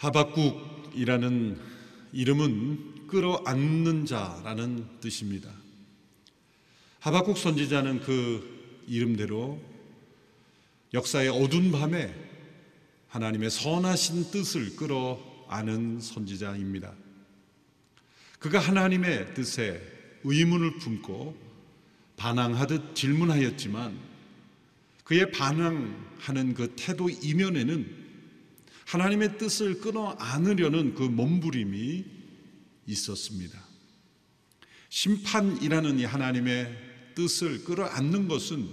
하박국이라는 이름은 끌어안는 자라는 뜻입니다. 하박국 선지자는 그 이름대로 역사의 어두운 밤에 하나님의 선하신 뜻을 끌어안은 선지자입니다. 그가 하나님의 뜻에 의문을 품고 반항하듯 질문하였지만 그의 반항하는 그 태도 이면에는 하나님의 뜻을 끊어 안으려는 그 몸부림이 있었습니다. 심판이라는 이 하나님의 뜻을 끌어안는 것은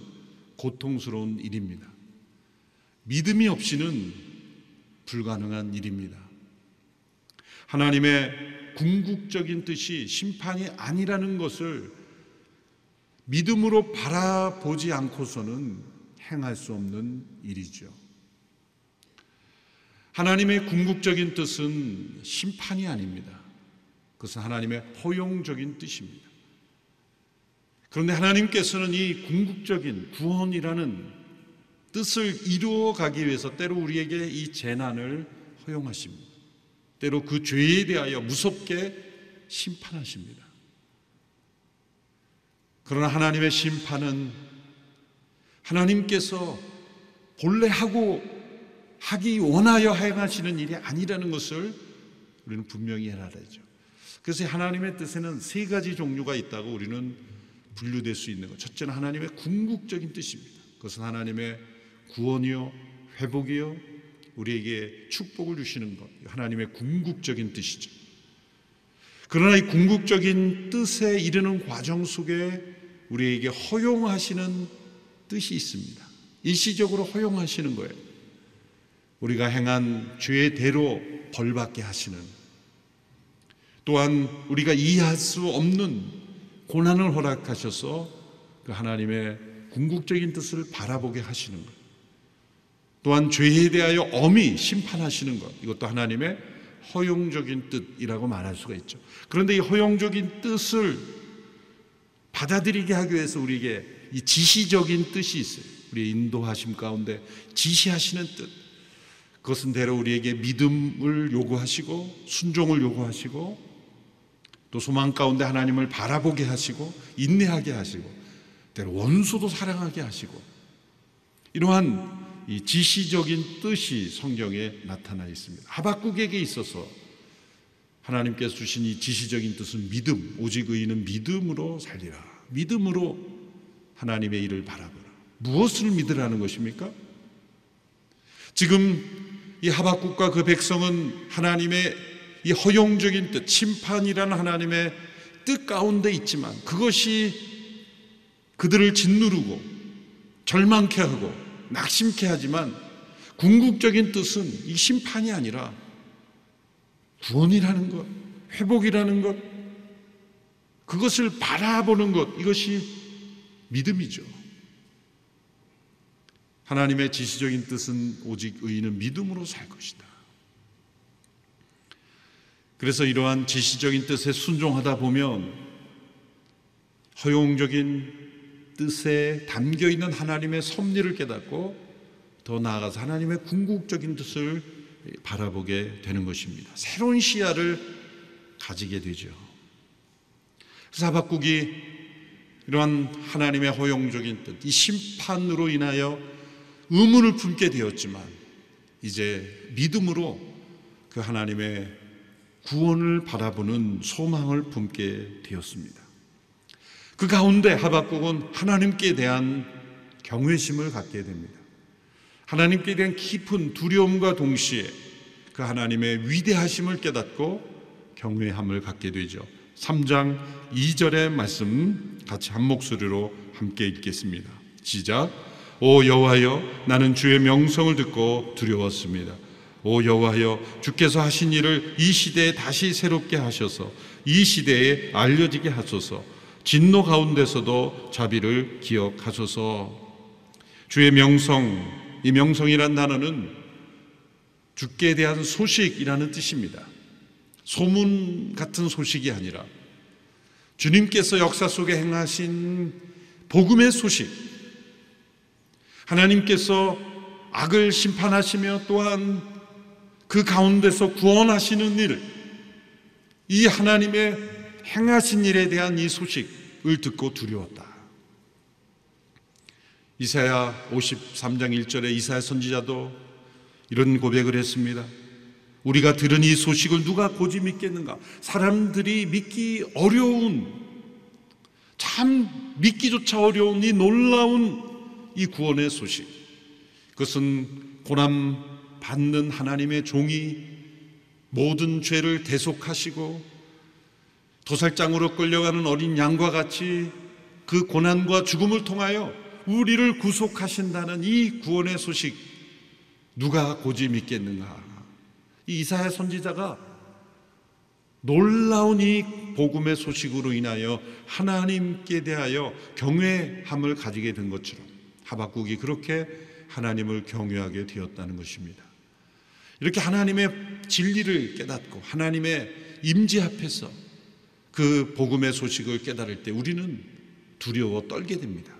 고통스러운 일입니다. 믿음이 없이는 불가능한 일입니다. 하나님의 궁극적인 뜻이 심판이 아니라는 것을 믿음으로 바라보지 않고서는 행할 수 없는 일이죠. 하나님의 궁극적인 뜻은 심판이 아닙니다. 그것은 하나님의 허용적인 뜻입니다. 그런데 하나님께서는 이 궁극적인 구원이라는 뜻을 이루어 가기 위해서 때로 우리에게 이 재난을 허용하십니다. 때로 그 죄에 대하여 무섭게 심판하십니다. 그러나 하나님의 심판은 하나님께서 본래 하고 하기 원하여 행하시는 일이 아니라는 것을 우리는 분명히 알아야죠. 그래서 하나님의 뜻에는 세 가지 종류가 있다고 우리는 분류될 수 있는 것. 첫째는 하나님의 궁극적인 뜻입니다. 그것은 하나님의 구원이요, 회복이요, 우리에게 축복을 주시는 것. 하나님의 궁극적인 뜻이죠. 그러나 이 궁극적인 뜻에 이르는 과정 속에 우리에게 허용하시는 뜻이 있습니다. 일시적으로 허용하시는 거예요. 우리가 행한 죄의 대로 벌받게 하시는 또한 우리가 이해할 수 없는 고난을 허락하셔서 그 하나님의 궁극적인 뜻을 바라보게 하시는 것. 또한 죄에 대하여 엄히 심판하시는 것. 이것도 하나님의 허용적인 뜻이라고 말할 수가 있죠. 그런데 이 허용적인 뜻을 받아들이게 하기 위해서 우리에게 이 지시적인 뜻이 있어요. 우리 인도하심 가운데 지시하시는 뜻. 그것은 대로 우리에게 믿음을 요구하시고 순종을 요구하시고 또 소망 가운데 하나님을 바라보게 하시고 인내하게 하시고 때로 원수도 사랑하게 하시고 이러한 이 지시적인 뜻이 성경에 나타나 있습니다. 하박국에게 있어서 하나님께서 주신 이 지시적인 뜻은 믿음, 오직 의인은 믿음으로 살리라. 믿음으로 하나님의 일을 바라보라. 무엇을 믿으라는 것입니까? 지금 이 하박국과 그 백성은 하나님의 이 허용적인 뜻, 심판이라는 하나님의 뜻 가운데 있지만 그것이 그들을 짓누르고 절망케 하고 낙심케 하지만 궁극적인 뜻은 이 심판이 아니라 구원이라는 것, 회복이라는 것, 그것을 바라보는 것, 이것이 믿음이죠. 하나님의 지시적인 뜻은 오직 의인은 믿음으로 살 것이다. 그래서 이러한 지시적인 뜻에 순종하다 보면 허용적인 뜻에 담겨 있는 하나님의 섭리를 깨닫고 더 나아가서 하나님의 궁극적인 뜻을 바라보게 되는 것입니다. 새로운 시야를 가지게 되죠. 하박국이 이러한 하나님의 허용적인 뜻, 이 심판으로 인하여 의문을 품게 되었지만 이제 믿음으로 그 하나님의 구원을 바라보는 소망을 품게 되었습니다. 그 가운데 하박국은 하나님께 대한 경외심을 갖게 됩니다. 하나님께 대한 깊은 두려움과 동시에 그 하나님의 위대하심을 깨닫고 경외함을 갖게 되죠. 3장 2절의 말씀 같이 한 목소리로 함께 읽겠습니다. 시작. 오 여호와여 나는 주의 명성을 듣고 두려웠습니다. 오 여호와여 주께서 하신 일을 이 시대에 다시 새롭게 하셔서 이 시대에 알려지게 하소서. 진노 가운데서도 자비를 기억하소서. 주의 명성 이 명성이란 단어는 주께 대한 소식이라는 뜻입니다. 소문 같은 소식이 아니라 주님께서 역사 속에 행하신 복음의 소식, 하나님께서 악을 심판하시며 또한 그 가운데서 구원하시는 일, 이 하나님의 행하신 일에 대한 이 소식을 듣고 두려웠다. 이사야 53장 1절에 이사야 선지자도 이런 고백을 했습니다. 우리가 들은 이 소식을 누가 고지 믿겠는가? 사람들이 믿기 어려운, 참 믿기조차 어려운 이 놀라운 이 구원의 소식. 그것은 고난 받는 하나님의 종이 모든 죄를 대속하시고 도살장으로 끌려가는 어린 양과 같이 그 고난과 죽음을 통하여 우리를 구속하신다는 이 구원의 소식 누가 고지 믿겠는가? 이 이사야 선지자가 놀라운 이 복음의 소식으로 인하여 하나님께 대하여 경외함을 가지게 된 것처럼 하박국이 그렇게 하나님을 경외하게 되었다는 것입니다. 이렇게 하나님의 진리를 깨닫고 하나님의 임재 앞에서 그 복음의 소식을 깨달을 때 우리는 두려워 떨게 됩니다.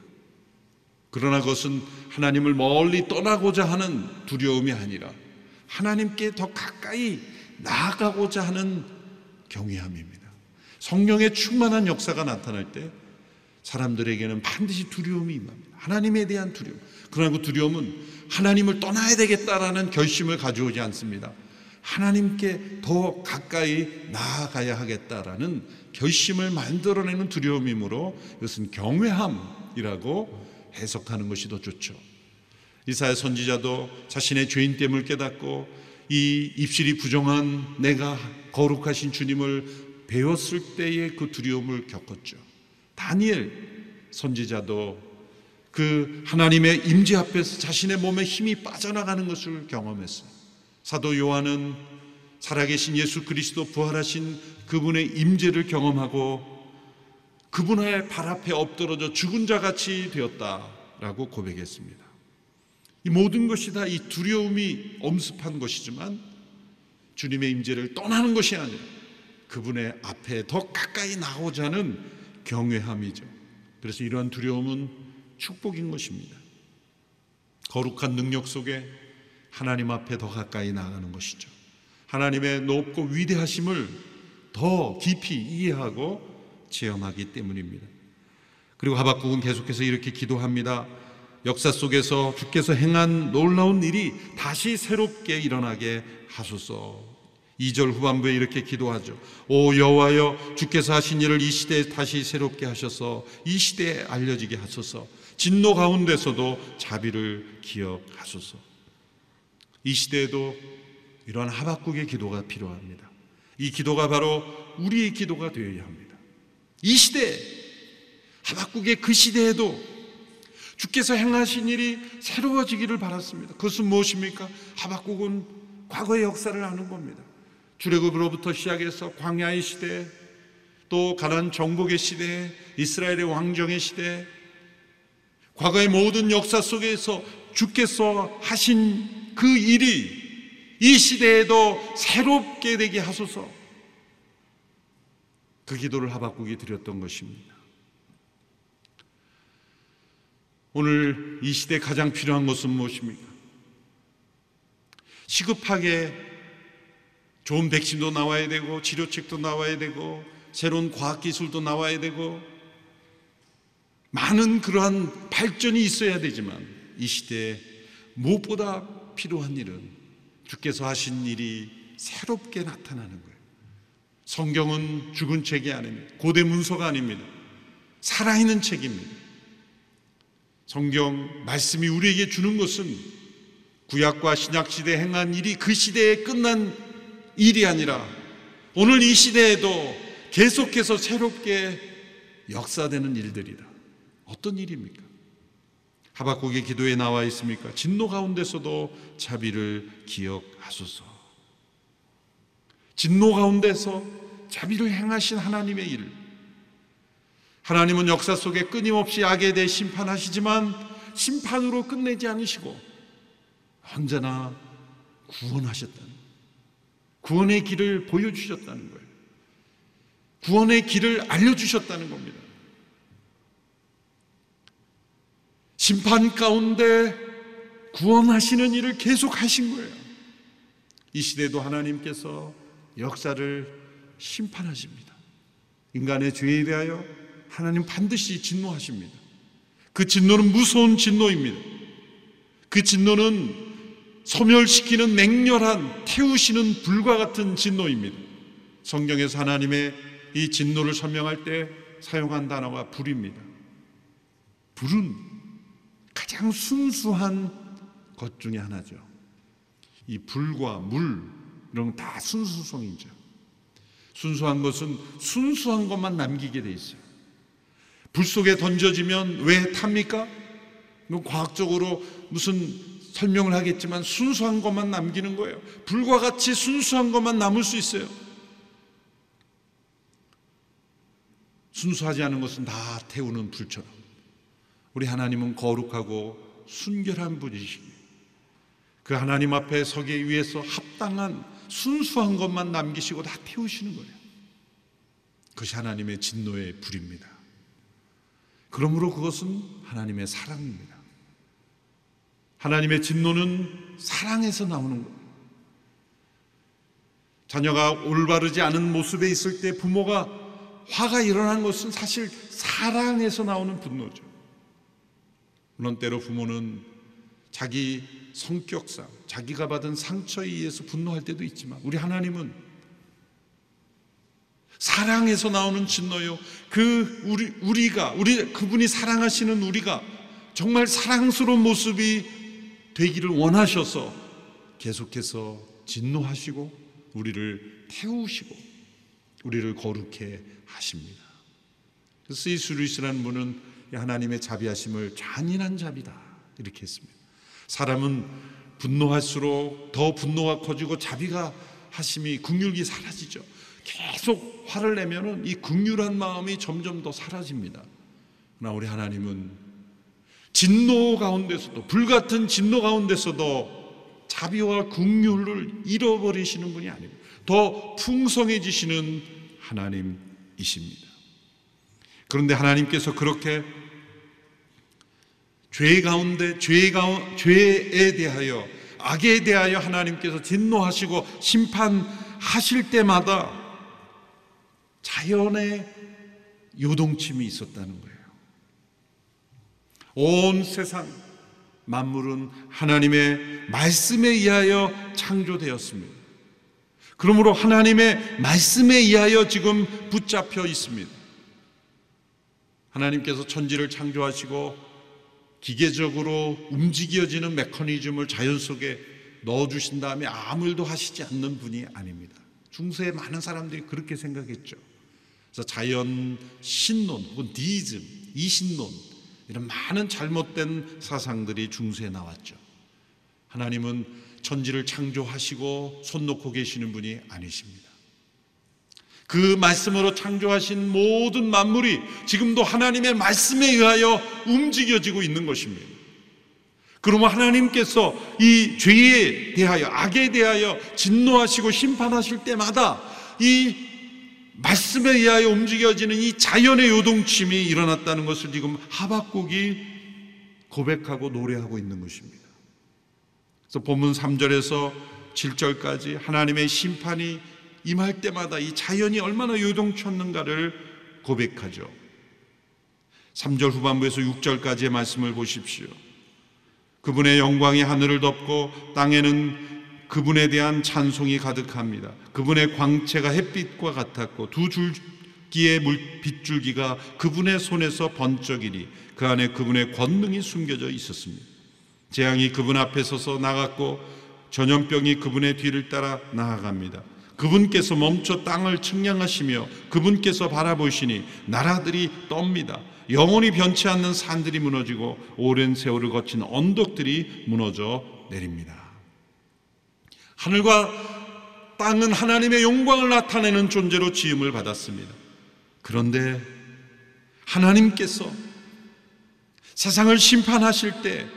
그러나 그것은 하나님을 멀리 떠나고자 하는 두려움이 아니라 하나님께 더 가까이 나아가고자 하는 경외함입니다. 성령의 충만한 역사가 나타날 때 사람들에게는 반드시 두려움이 임합니다. 하나님에 대한 두려움. 그러나 그 두려움은 하나님을 떠나야 되겠다라는 결심을 가져오지 않습니다. 하나님께 더 가까이 나아가야 하겠다라는 결심을 만들어내는 두려움이므로 이것은 경외함이라고 해석하는 것이 더 좋죠. 이사야 선지자도 자신의 죄인 됨을 깨닫고 이 입술이 부정한 내가 거룩하신 주님을 배웠을 때의 그 두려움을 겪었죠. 다니엘 선지자도 그 하나님의 임재 앞에서 자신의 몸에 힘이 빠져나가는 것을 경험했어요. 사도 요한은 살아계신 예수 그리스도 부활하신 그분의 임재를 경험하고 그분의 발 앞에 엎드러져 죽은 자 같이 되었다라고 고백했습니다. 이 모든 것이 다 이 두려움이 엄습한 것이지만 주님의 임재를 떠나는 것이 아니라 그분의 앞에 더 가까이 나오자는 경외함이죠. 그래서 이러한 두려움은 축복인 것입니다. 거룩한 능력 속에 하나님 앞에 더 가까이 나가는 것이죠. 하나님의 높고 위대하심을 더 깊이 이해하고 체험하기 때문입니다. 그리고 하박국은 계속해서 이렇게 기도합니다. 역사 속에서 주께서 행한 놀라운 일이 다시 새롭게 일어나게 하소서. 2절 후반부에 이렇게 기도하죠. 오 여호와여 주께서 하신 일을 이 시대에 다시 새롭게 하셔서 이 시대에 알려지게 하소서. 진노 가운데서도 자비를 기억하소서. 이 시대에도 이러한 하박국의 기도가 필요합니다. 이 기도가 바로 우리의 기도가 되어야 합니다. 이 시대 하박국의 그 시대에도 주께서 행하신 일이 새로워지기를 바랐습니다. 그것은 무엇입니까? 하박국은 과거의 역사를 아는 겁니다. 주례굽으로부터 시작해서 광야의 시대, 또 가난 정복의 시대, 이스라엘의 왕정의 시대, 과거의 모든 역사 속에서 주께서 하신 그 일이 이 시대에도 새롭게 되게 하소서. 그 기도를 하박국이 드렸던 것입니다. 오늘 이 시대에 가장 필요한 것은 무엇입니까? 시급하게 좋은 백신도 나와야 되고 치료책도 나와야 되고 새로운 과학기술도 나와야 되고 많은 그러한 발전이 있어야 되지만 이 시대에 무엇보다 필요한 일은 주께서 하신 일이 새롭게 나타나는 거예요. 성경은 죽은 책이 아닙니다. 고대 문서가 아닙니다. 살아있는 책입니다. 성경 말씀이 우리에게 주는 것은 구약과 신약 시대에 행한 일이 그 시대에 끝난 일이 아니라 오늘 이 시대에도 계속해서 새롭게 역사되는 일들이다. 어떤 일입니까? 하박국의 기도에 나와 있습니까? 진노 가운데서도 자비를 기억하소서. 진노 가운데서 자비를 행하신 하나님의 일. 하나님은 역사 속에 끊임없이 악에 대해 심판하시지만 심판으로 끝내지 않으시고 언제나 구원하셨다는 구원의 길을 보여주셨다는 거예요. 구원의 길을 알려주셨다는 겁니다. 심판 가운데 구원하시는 일을 계속 하신 거예요. 이 시대도 하나님께서 역사를 심판하십니다. 인간의 죄에 대하여 하나님 반드시 진노하십니다. 그 진노는 무서운 진노입니다. 그 진노는 소멸시키는 맹렬한 태우시는 불과 같은 진노입니다. 성경에서 하나님의 이 진노를 설명할 때 사용한 단어가 불입니다. 불은 가장 순수한 것 중에 하나죠. 이 불과 물 이런 다 순수성이죠. 순수한 것은 순수한 것만 남기게 돼 있어요. 불 속에 던져지면 왜 탑니까? 과학적으로 무슨 설명을 하겠지만 순수한 것만 남기는 거예요. 불과 같이 순수한 것만 남을 수 있어요. 순수하지 않은 것은 다 태우는 불처럼 우리 하나님은 거룩하고 순결한 분이시기에 그 하나님 앞에 서기 위해서 합당한 순수한 것만 남기시고 다 태우시는 거예요. 그것이 하나님의 진노의 불입니다. 그러므로 그것은 하나님의 사랑입니다. 하나님의 진노는 사랑에서 나오는 거예요. 자녀가 올바르지 않은 모습에 있을 때 부모가 화가 일어난 것은 사실 사랑에서 나오는 분노죠. 물론 때로 부모는 자기 성격상 자기가 받은 상처에 의해서 분노할 때도 있지만 우리 하나님은 사랑에서 나오는 진노요. 그 우리 우리가 우리 그분이 사랑하시는 우리가 정말 사랑스러운 모습이 되기를 원하셔서 계속해서 진노하시고 우리를 태우시고 우리를 거룩하게 하십니다. C.S. 루이스라는 분은 하나님의 자비하심을 잔인한 자비다 이렇게 했습니다. 사람은 분노할수록 더 분노가 커지고 자비가 하심이 긍휼이 사라지죠. 계속 화를 내면은 이 긍휼한 마음이 점점 더 사라집니다. 그러나 우리 하나님은 진노 가운데서도 불같은 진노 가운데서도 자비와 국률을 잃어버리시는 분이 아니고 더 풍성해지시는 하나님이십니다. 그런데 하나님께서 그렇게 죄 가운데 죄 가운 죄에 대하여 악에 대하여 하나님께서 진노하시고 심판하실 때마다 자연의 요동침이 있었다는 거예요. 온 세상 만물은 하나님의 말씀에 의하여 창조되었습니다. 그러므로 하나님의 말씀에 의하여 지금 붙잡혀 있습니다. 하나님께서 천지를 창조하시고 기계적으로 움직여지는 메커니즘을 자연 속에 넣어주신 다음에 아무 일도 하시지 않는 분이 아닙니다. 중세의 많은 사람들이 그렇게 생각했죠. 그래서 자연 신론 혹은 디이즘, 이신론 이런 많은 잘못된 사상들이 중세에 나왔죠. 하나님은 천지를 창조하시고 손 놓고 계시는 분이 아니십니다. 그 말씀으로 창조하신 모든 만물이 지금도 하나님의 말씀에 의하여 움직여지고 있는 것입니다. 그러면 하나님께서 이 죄에 대하여 악에 대하여 진노하시고 심판하실 때마다 이 말씀에 의하여 움직여지는 이 자연의 요동침이 일어났다는 것을 지금 하박국이 고백하고 노래하고 있는 것입니다. 그래서 본문 3절에서 7절까지 하나님의 심판이 임할 때마다 이 자연이 얼마나 요동쳤는가를 고백하죠. 3절 후반부에서 6절까지의 말씀을 보십시오. 그분의 영광이 하늘을 덮고 땅에는 그분에 대한 찬송이 가득합니다. 그분의 광채가 햇빛과 같았고 두 줄기의 물 빗줄기가 그분의 손에서 번쩍이니 그 안에 그분의 권능이 숨겨져 있었습니다. 재앙이 그분 앞에 서서 나갔고 전염병이 그분의 뒤를 따라 나아갑니다. 그분께서 멈춰 땅을 측량하시며 그분께서 바라보시니 나라들이 떱니다. 영원히 변치 않는 산들이 무너지고 오랜 세월을 거친 언덕들이 무너져 내립니다. 하늘과 땅은 하나님의 영광을 나타내는 존재로 지음을 받았습니다. 그런데 하나님께서 세상을 심판하실 때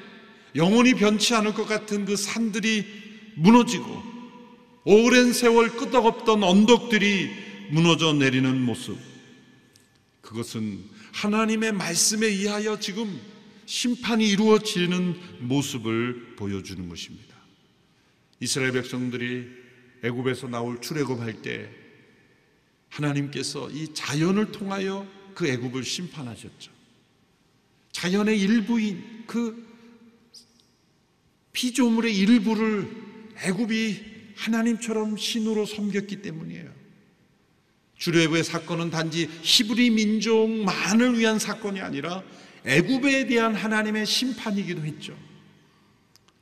영원히 변치 않을 것 같은 그 산들이 무너지고 오랜 세월 끄덕없던 언덕들이 무너져 내리는 모습. 그것은 하나님의 말씀에 의하여 지금 심판이 이루어지는 모습을 보여주는 것입니다. 이스라엘 백성들이 애굽에서 나올 출애굽할 때 하나님께서 이 자연을 통하여 그 애굽을 심판하셨죠. 자연의 일부인 그 피조물의 일부를 애굽이 하나님처럼 신으로 섬겼기 때문이에요. 주례부의 사건은 단지 히브리 민족만을 위한 사건이 아니라 애굽에 대한 하나님의 심판이기도 했죠.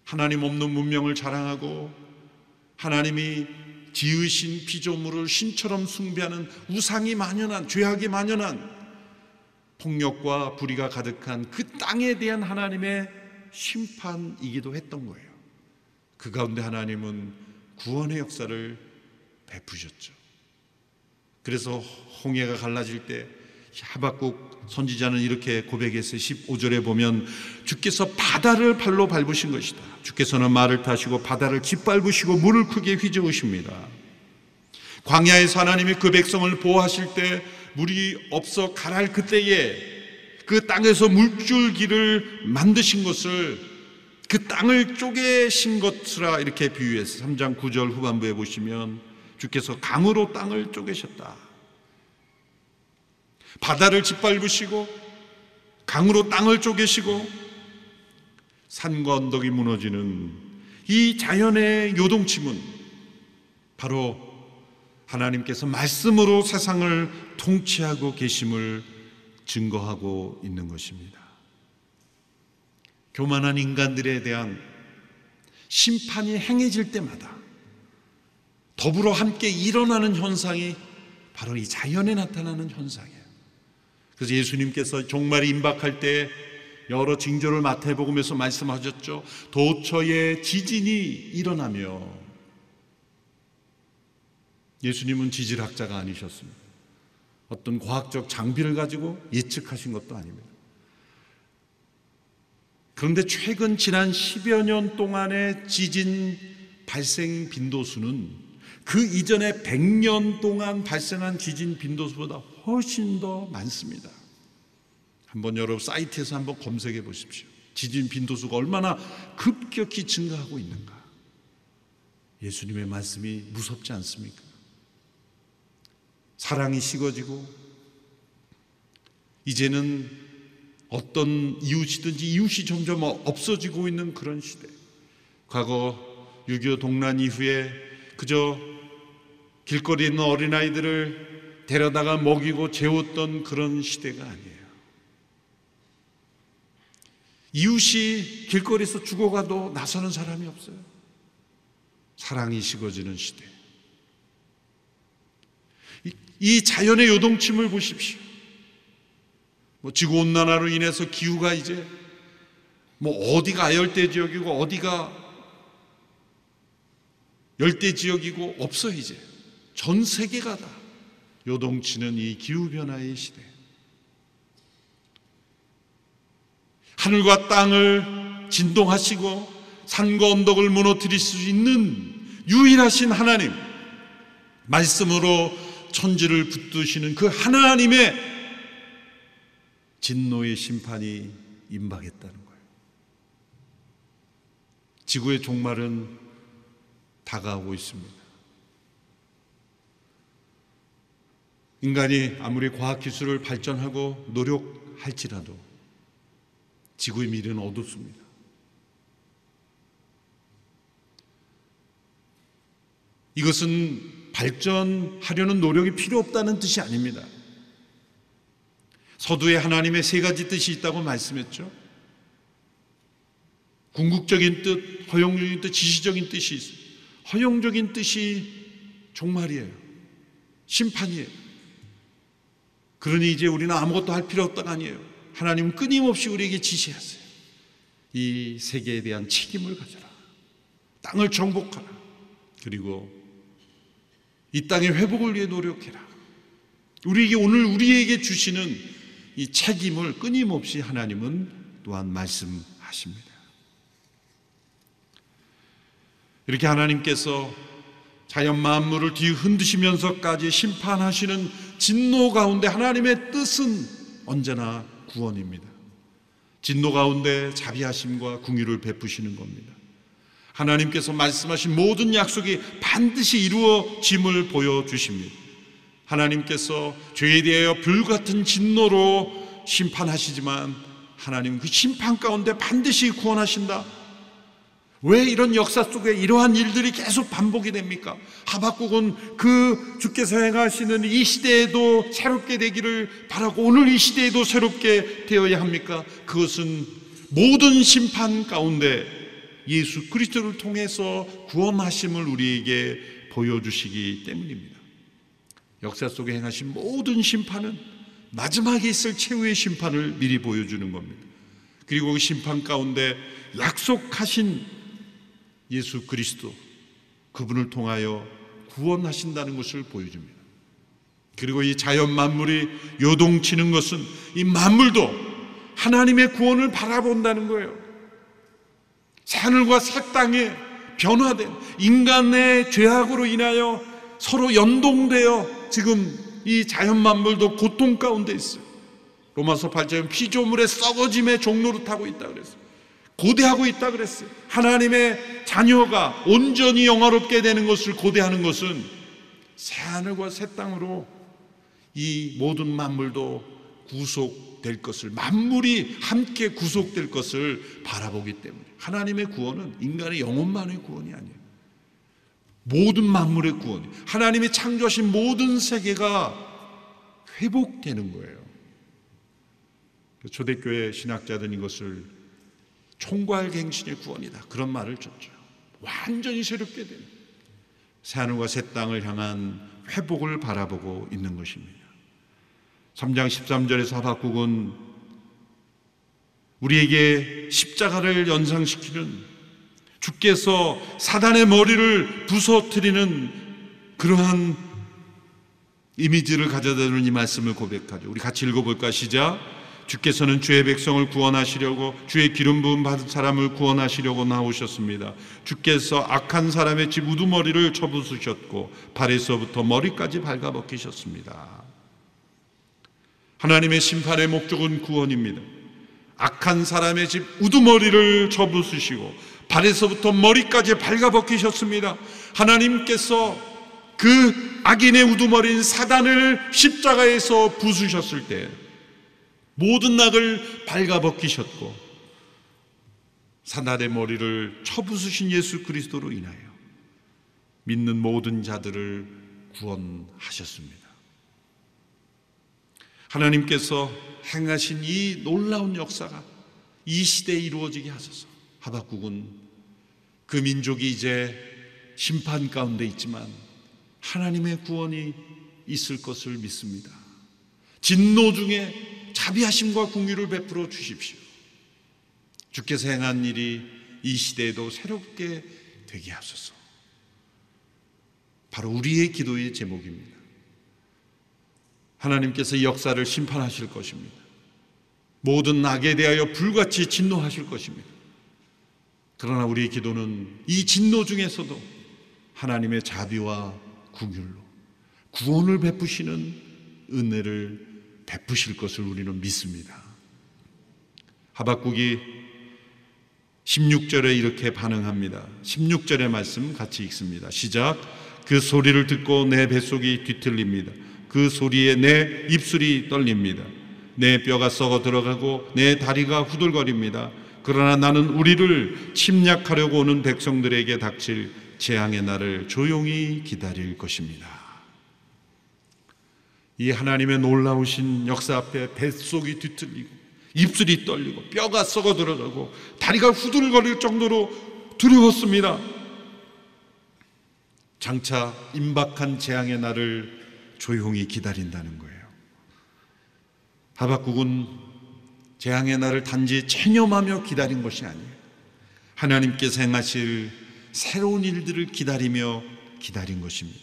하나님 없는 문명을 자랑하고 하나님이 지으신 피조물을 신처럼 숭배하는 우상이 만연한 죄악이 만연한 폭력과 불의가 가득한 그 땅에 대한 하나님의 심판이기도 했던 거예요. 그 가운데 하나님은 구원의 역사를 베푸셨죠. 그래서 홍해가 갈라질 때 하박국 선지자는 이렇게 고백했어요. 15절에 보면 주께서 바다를 발로 밟으신 것이다. 주께서는 말을 타시고 바다를 짓밟으시고 물을 크게 휘저으십니다. 광야에서 하나님이 그 백성을 보호하실 때 물이 없어 가랄 그때에 그 땅에서 물줄기를 만드신 것을 그 땅을 쪼개신 것이라 이렇게 비유해서 3장 9절 후반부에 보시면 주께서 강으로 땅을 쪼개셨다. 바다를 짓밟으시고 강으로 땅을 쪼개시고 산과 언덕이 무너지는 이 자연의 요동침은 바로 하나님께서 말씀으로 세상을 통치하고 계심을 증거하고 있는 것입니다. 교만한 인간들에 대한 심판이 행해질 때마다 더불어 함께 일어나는 현상이 바로 이 자연에 나타나는 현상이에요. 그래서 예수님께서 종말이 임박할 때 여러 징조를 마태복음에서 말씀하셨죠. 도처에 지진이 일어나며 예수님은 지질학자가 아니셨습니다. 어떤 과학적 장비를 가지고 예측하신 것도 아닙니다. 그런데 최근 지난 10여 년 동안의 지진 발생 빈도수는 그 이전에 100년 동안 발생한 지진 빈도수보다 훨씬 더 많습니다. 한번 여러분 사이트에서 한번 검색해 보십시오. 지진 빈도수가 얼마나 급격히 증가하고 있는가. 예수님의 말씀이 무섭지 않습니까? 사랑이 식어지고 이제는 어떤 이웃이든지 이웃이 점점 없어지고 있는 그런 시대. 과거 6.25 동란 이후에 그저 길거리에 있는 어린아이들을 데려다가 먹이고 재웠던 그런 시대가 아니에요. 이웃이 길거리에서 죽어가도 나서는 사람이 없어요. 사랑이 식어지는 시대. 이 자연의 요동침을 보십시오. 뭐 지구 온난화로 인해서 기후가 이제 뭐 어디가 열대 지역이고 어디가 열대 지역이고 없어 이제 전 세계가 다 요동치는 이 기후 변화의 시대. 하늘과 땅을 진동하시고 산과 언덕을 무너뜨릴 수 있는 유일하신 하나님 말씀으로 천지를 붙드시는 그 하나님의 진노의 심판이 임박했다는 거예요. 지구의 종말은 다가오고 있습니다. 인간이 아무리 과학기술을 발전하고 노력할지라도 지구의 미래는 어둡습니다. 이것은 발전하려는 노력이 필요 없다는 뜻이 아닙니다. 서두에 하나님의 세 가지 뜻이 있다고 말씀했죠. 궁극적인 뜻, 허용적인 뜻, 지시적인 뜻이 있습니다. 허용적인 뜻이 종말이에요. 심판이에요. 그러니 이제 우리는 아무것도 할 필요 없다가 아니에요. 하나님은 끊임없이 우리에게 지시하세요. 이 세계에 대한 책임을 가져라. 땅을 정복하라. 그리고 이 땅의 회복을 위해 노력해라. 우리에게 오늘 우리에게 주시는 이 책임을 끊임없이 하나님은 또한 말씀하십니다. 이렇게 하나님께서 자연 만물을 뒤흔드시면서까지 심판하시는 진노 가운데 하나님의 뜻은 언제나 구원입니다. 진노 가운데 자비하심과 궁유를 베푸시는 겁니다. 하나님께서 말씀하신 모든 약속이 반드시 이루어짐을 보여주십니다. 하나님께서 죄에 대하여 불같은 진노로 심판하시지만 하나님 그 심판 가운데 반드시 구원하신다. 왜 이런 역사 속에 이러한 일들이 계속 반복이 됩니까? 하박국은 그 주께서 행하시는 이 시대에도 새롭게 되기를 바라고 오늘 이 시대에도 새롭게 되어야 합니까? 그것은 모든 심판 가운데 예수 그리스도를 통해서 구원하심을 우리에게 보여주시기 때문입니다. 역사 속에 행하신 모든 심판은 마지막에 있을 최후의 심판을 미리 보여주는 겁니다. 그리고 그 심판 가운데 약속하신 예수 그리스도 그분을 통하여 구원하신다는 것을 보여줍니다. 그리고 이 자연 만물이 요동치는 것은 이 만물도 하나님의 구원을 바라본다는 거예요. 하늘과 새 땅에 변화된 인간의 죄악으로 인하여 서로 연동되어 지금 이 자연 만물도 고통 가운데 있어요. 로마서 8장 피조물의 썩어짐의 종로를 타고 있다 그랬어요. 고대하고 있다 그랬어요. 하나님의 자녀가 온전히 영화롭게 되는 것을 고대하는 것은 새 하늘과 새 땅으로 이 모든 만물도 구속될 것을 만물이 함께 구속될 것을 바라보기 때문에 하나님의 구원은 인간의 영혼만의 구원이 아니에요. 모든 만물의 구원, 하나님이 창조하신 모든 세계가 회복되는 거예요. 초대교회 신학자들은 이것을 총괄갱신의 구원이다. 그런 말을 줬죠. 완전히 새롭게 되는 새하늘과 새 땅을 향한 회복을 바라보고 있는 것입니다. 3장 13절에서 하박국은 우리에게 십자가를 연상시키는 주께서 사단의 머리를 부서뜨리는 그러한 이미지를 가져다 주는 이 말씀을 고백하죠. 우리 같이 읽어볼까? 시작. 주께서는 주의 백성을 구원하시려고 주의 기름 부음 받은 사람을 구원하시려고 나오셨습니다. 주께서 악한 사람의 집 우두머리를 쳐부수셨고 발에서부터 머리까지 발가벗기셨습니다. 하나님의 심판의 목적은 구원입니다. 악한 사람의 집 우두머리를 쳐부수시고 발에서부터 머리까지 발가벗기셨습니다. 하나님께서 그 악인의 우두머리인 사단을 십자가에서 부수셨을 때 모든 낙을 발가벗기셨고 사단의 머리를 쳐부수신 예수 그리스도로 인하여 믿는 모든 자들을 구원하셨습니다. 하나님께서 행하신 이 놀라운 역사가 이 시대에 이루어지게 하소서. 하박국은 그 민족이 이제 심판 가운데 있지만 하나님의 구원이 있을 것을 믿습니다. 진노 중에 자비하심과 궁유를 베풀어 주십시오. 주께서 행한 일이 이 시대에도 새롭게 되게 하소서. 바로 우리의 기도의 제목입니다. 하나님께서 역사를 심판하실 것입니다. 모든 악에 대하여 불같이 진노하실 것입니다. 그러나 우리의 기도는 이 진노 중에서도 하나님의 자비와 궁율로 구원을 베푸시는 은혜를 베푸실 것을 우리는 믿습니다. 하박국이 16절에 이렇게 반응합니다. 16절의 말씀 같이 읽습니다. 시작. 그 소리를 듣고 내 뱃속이 뒤틀립니다. 그 소리에 내 입술이 떨립니다. 내 뼈가 썩어 들어가고 내 다리가 후들거립니다. 그러나 나는 우리를 침략하려고 오는 백성들에게 닥칠 재앙의 날을 조용히 기다릴 것입니다. 이 하나님의 놀라우신 역사 앞에 뱃속이 뒤틀리고 입술이 떨리고 뼈가 썩어 들어가고 다리가 후들거릴 정도로 두려웠습니다. 장차 임박한 재앙의 날을 조용히 기다린다는 거예요. 하박국은 재앙의 날을 단지 체념하며 기다린 것이 아니에요. 하나님께서 행하실 새로운 일들을 기다리며 기다린 것입니다.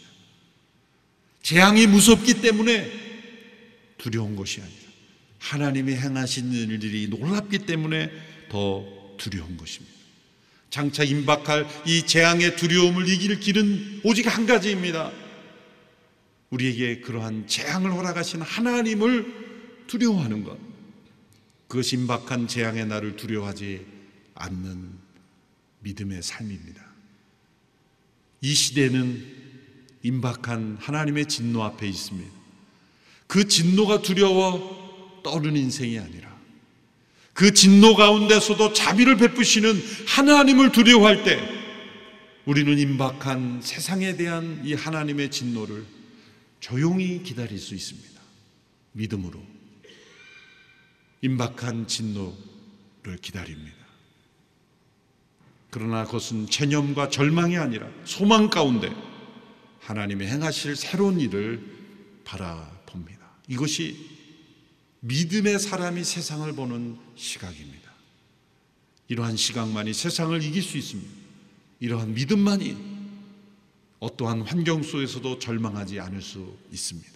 재앙이 무섭기 때문에 두려운 것이 아니라 하나님이 행하시는 일들이 놀랍기 때문에 더 두려운 것입니다. 장차 임박할 이 재앙의 두려움을 이길 길은 오직 한 가지입니다. 우리에게 그러한 재앙을 허락하신 하나님을 두려워하는 것. 그 임박한 재앙의 날을 두려워하지 않는 믿음의 삶입니다. 이 시대는 임박한 하나님의 진노 앞에 있습니다. 그 진노가 두려워 떠는 인생이 아니라 그 진노 가운데서도 자비를 베푸시는 하나님을 두려워할 때 우리는 임박한 세상에 대한 이 하나님의 진노를 조용히 기다릴 수 있습니다. 믿음으로 임박한 진노를 기다립니다. 그러나 그것은 체념과 절망이 아니라 소망 가운데 하나님의 행하실 새로운 일을 바라봅니다. 이것이 믿음의 사람이 세상을 보는 시각입니다. 이러한 시각만이 세상을 이길 수 있습니다. 이러한 믿음만이 어떠한 환경 속에서도 절망하지 않을 수 있습니다.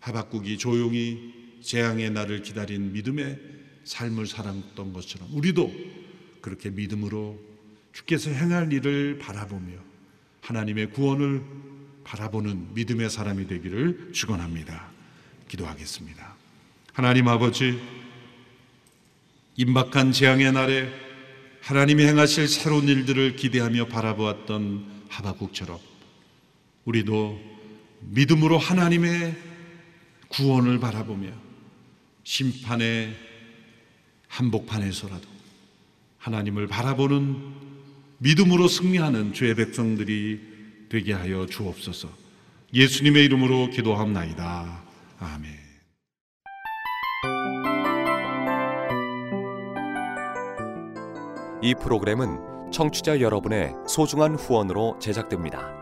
하박국이 조용히 재앙의 날을 기다린 믿음의 삶을 살았던 것처럼 우리도 그렇게 믿음으로 주께서 행할 일을 바라보며 하나님의 구원을 바라보는 믿음의 사람이 되기를 축원합니다. 기도하겠습니다. 하나님 아버지 임박한 재앙의 날에 하나님이 행하실 새로운 일들을 기대하며 바라보았던 하박국처럼 우리도 믿음으로 하나님의 구원을 바라보며 심판의 한복판에서라도 하나님을 바라보는 믿음으로 승리하는 주의 백성들이 되게 하여 주옵소서. 예수님의 이름으로 기도합나이다. 아멘. 이 프로그램은 청취자 여러분의 소중한 후원으로 제작됩니다.